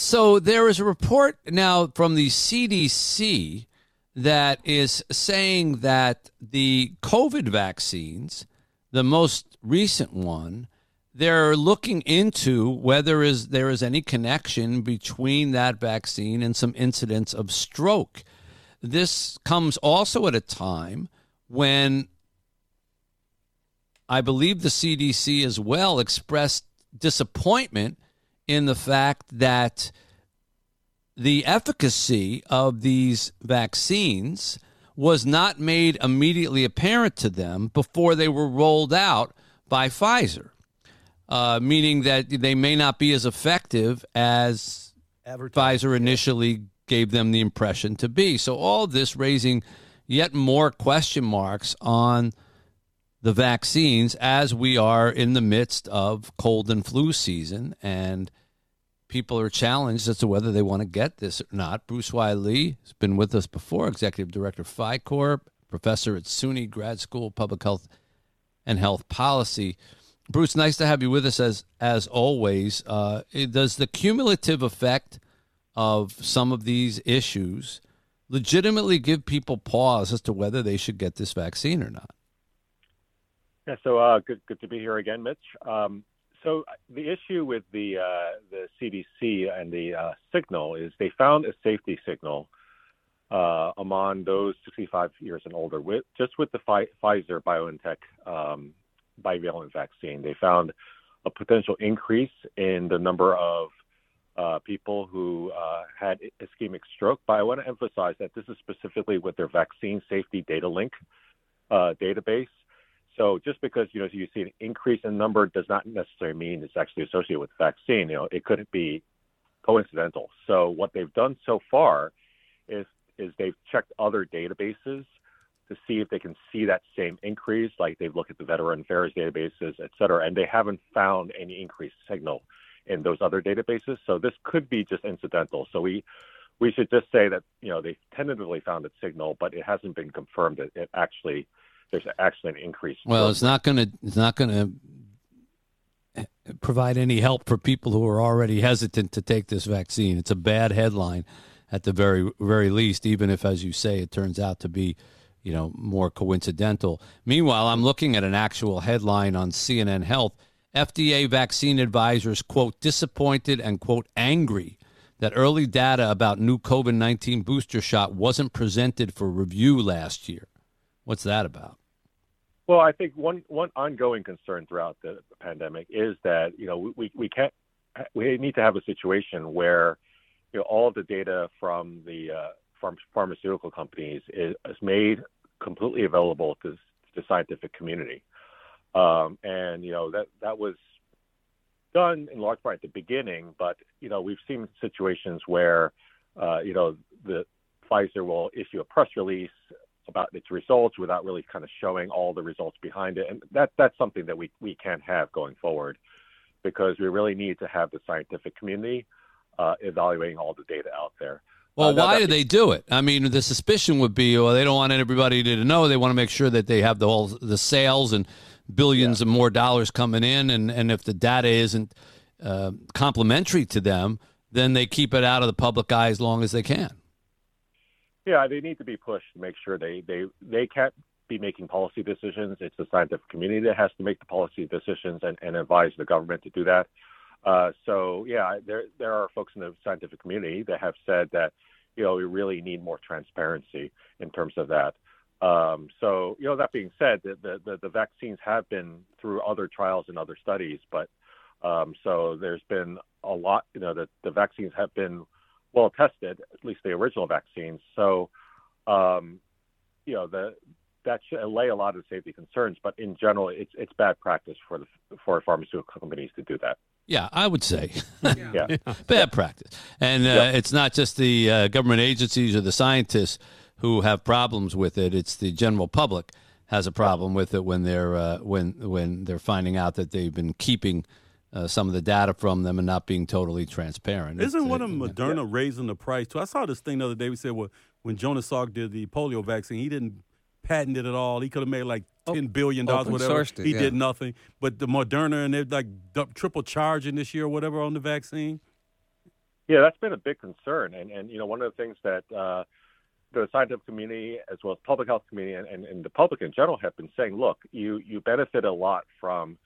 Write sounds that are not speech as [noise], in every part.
So there is a report now from the CDC that is saying that the COVID vaccines, the most recent one, they're looking into whether is there is any connection between that vaccine and some incidents of stroke. This comes also at a time when I believe the CDC as well expressed disappointment in the fact that the efficacy of these vaccines was not made immediately apparent to them before they were rolled out by Pfizer, uh, meaning that they may not be as effective as Pfizer initially gave them the impression to be. So, all this raising yet more question marks on the vaccines as we are in the midst of cold and flu season and people are challenged as to whether they want to get this or not. Bruce Y Lee has been with us before, executive director of PHICOR, professor at CUNY Grad School of Public Health and Health Policy. Bruce, nice to have you with us as as always. Uh, does the cumulative effect of some of these issues legitimately give people pause as to whether they should get this vaccine or not? Yeah, so uh, good, good to be here again, Mitch. Um, so the issue with the uh, the CDC and the uh, signal is they found a safety signal uh, among those 65 years and older, with just with the Pfi- Pfizer BioNTech um, bivalent vaccine. They found a potential increase in the number of uh, people who uh, had ischemic stroke. But I want to emphasize that this is specifically with their vaccine safety Datalink uh, database. So just because you know you see an increase in number does not necessarily mean it's actually associated with the vaccine. You know, it could be coincidental. So what they've done so far is is they've checked other databases to see if they can see that same increase. Like they've looked at the Veteran Affairs databases, et cetera, and they haven't found any increased signal in those other databases. So this could be just incidental. So we we should just say that you know they tentatively found a signal, but it hasn't been confirmed that it actually there's actually an increase. Well, it's not going to it's not going to provide any help for people who are already hesitant to take this vaccine. It's a bad headline at the very very least, even if, as you say, it turns out to be you know more coincidental. Meanwhile, I'm looking at an actual headline on CNN Health. FDA vaccine advisors quote disappointed and quote angry that early data about new COVID 19 booster shot wasn't presented for review last year. What's that about? Well, I think one one ongoing concern throughout the pandemic is that you know we we can't we need to have a situation where you know all the data from the uh, pharm- pharmaceutical companies is, is, made completely available to the scientific community, um, and you know that that was done in large part at the beginning, but you know we've seen situations where uh, you know the Pfizer will issue a press release about its results without really kind of showing all the results behind it. And that that's something that we, we can't have going forward because we really need to have the scientific community uh, evaluating all the data out there. Well, uh, why do they do it? I mean, the suspicion would be, well, they don't want everybody to know. They want to make sure that they have the whole the sales and billions yeah. of more dollars coming in, and and if the data isn't uh, complementary to them, then they keep it out of the public eye as long as they can. Yeah, they need to be pushed to make sure they they they can't be making policy decisions. It's the scientific community that has to make the policy decisions and, and advise the government to do that. Uh, so yeah, there there are folks in the scientific community that have said that you know we really need more transparency in terms of that. Um, so you know that being said, the, the the vaccines have been through other trials and other studies, but um, so there's been a lot. You know that the vaccines have been well tested, at least the original vaccines. So, um, you know, the, that should allay a lot of safety concerns. But in general, it's it's bad practice for the for pharmaceutical companies to do that. Yeah, I would say, [laughs] yeah, bad practice. And uh, yeah. it's not just the uh, government agencies or the scientists who have problems with it; it's the general public has a problem with it when they're uh, when when they're finding out that they've been keeping uh, some of the data from them and not being totally transparent. Isn't it's, one of Moderna yeah. raising the price too? I saw this thing the other day. We said, well, when Jonas Salk did the polio vaccine, he didn't patent it at all. He could have made like oh, ten billion dollars, whatever. It, he yeah. did nothing. But the Moderna and they're like triple charging this year or whatever on the vaccine. Yeah, that's been a big concern, and and you know one of the things that uh, the scientific community, as well as public health community, and, and, and the public in general, have been saying, look, you you benefit a lot from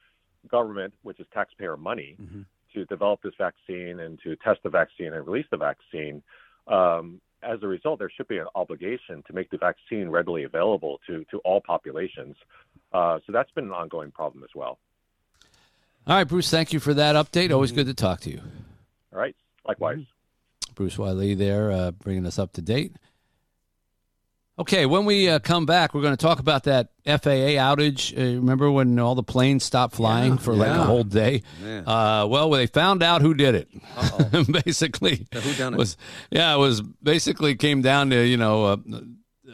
government, which is taxpayer money, mm-hmm. to develop this vaccine and to test the vaccine and release the vaccine. Um, as a result, there should be an obligation to make the vaccine readily available to to all populations. Uh, so that's been an ongoing problem as well. All right, Bruce. Thank you for that update. Always good to talk to you. All right. Likewise. Bruce Y Lee there, uh, bringing us up to date. Okay, when we uh, come back, we're going to talk about that FAA outage. Uh, remember when all the planes stopped flying yeah, for like yeah. a whole day? Uh, well, they found out who did it. [laughs] basically, who done it? Was yeah, it was basically came down to you know uh,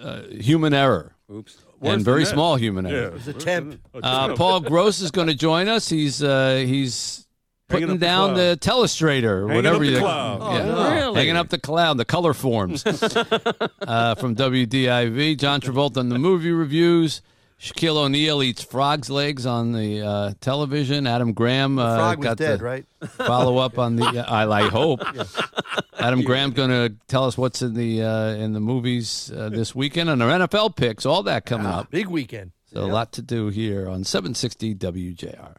uh, human error. Oops. Worse and very small human error. Yeah, it was a temp. Uh, Paul Gross is going to join us. He's he's putting down the, the telestrator, hanging whatever you cloud. Oh, yeah. really? hanging up the cloud, the Colorforms [laughs] uh, from WDIV. John Travolta in the movie reviews. Shaquille O'Neal eats frog's legs on the uh, television. Adam Graham uh, frog got dead, right? [laughs] follow up on the. I, I hope. [laughs] Yeah. Adam Graham's going to tell us what's in the uh, in the movies uh, this weekend and our NFL picks. All that coming up. Big weekend. So a lot to do here on 760 WJR.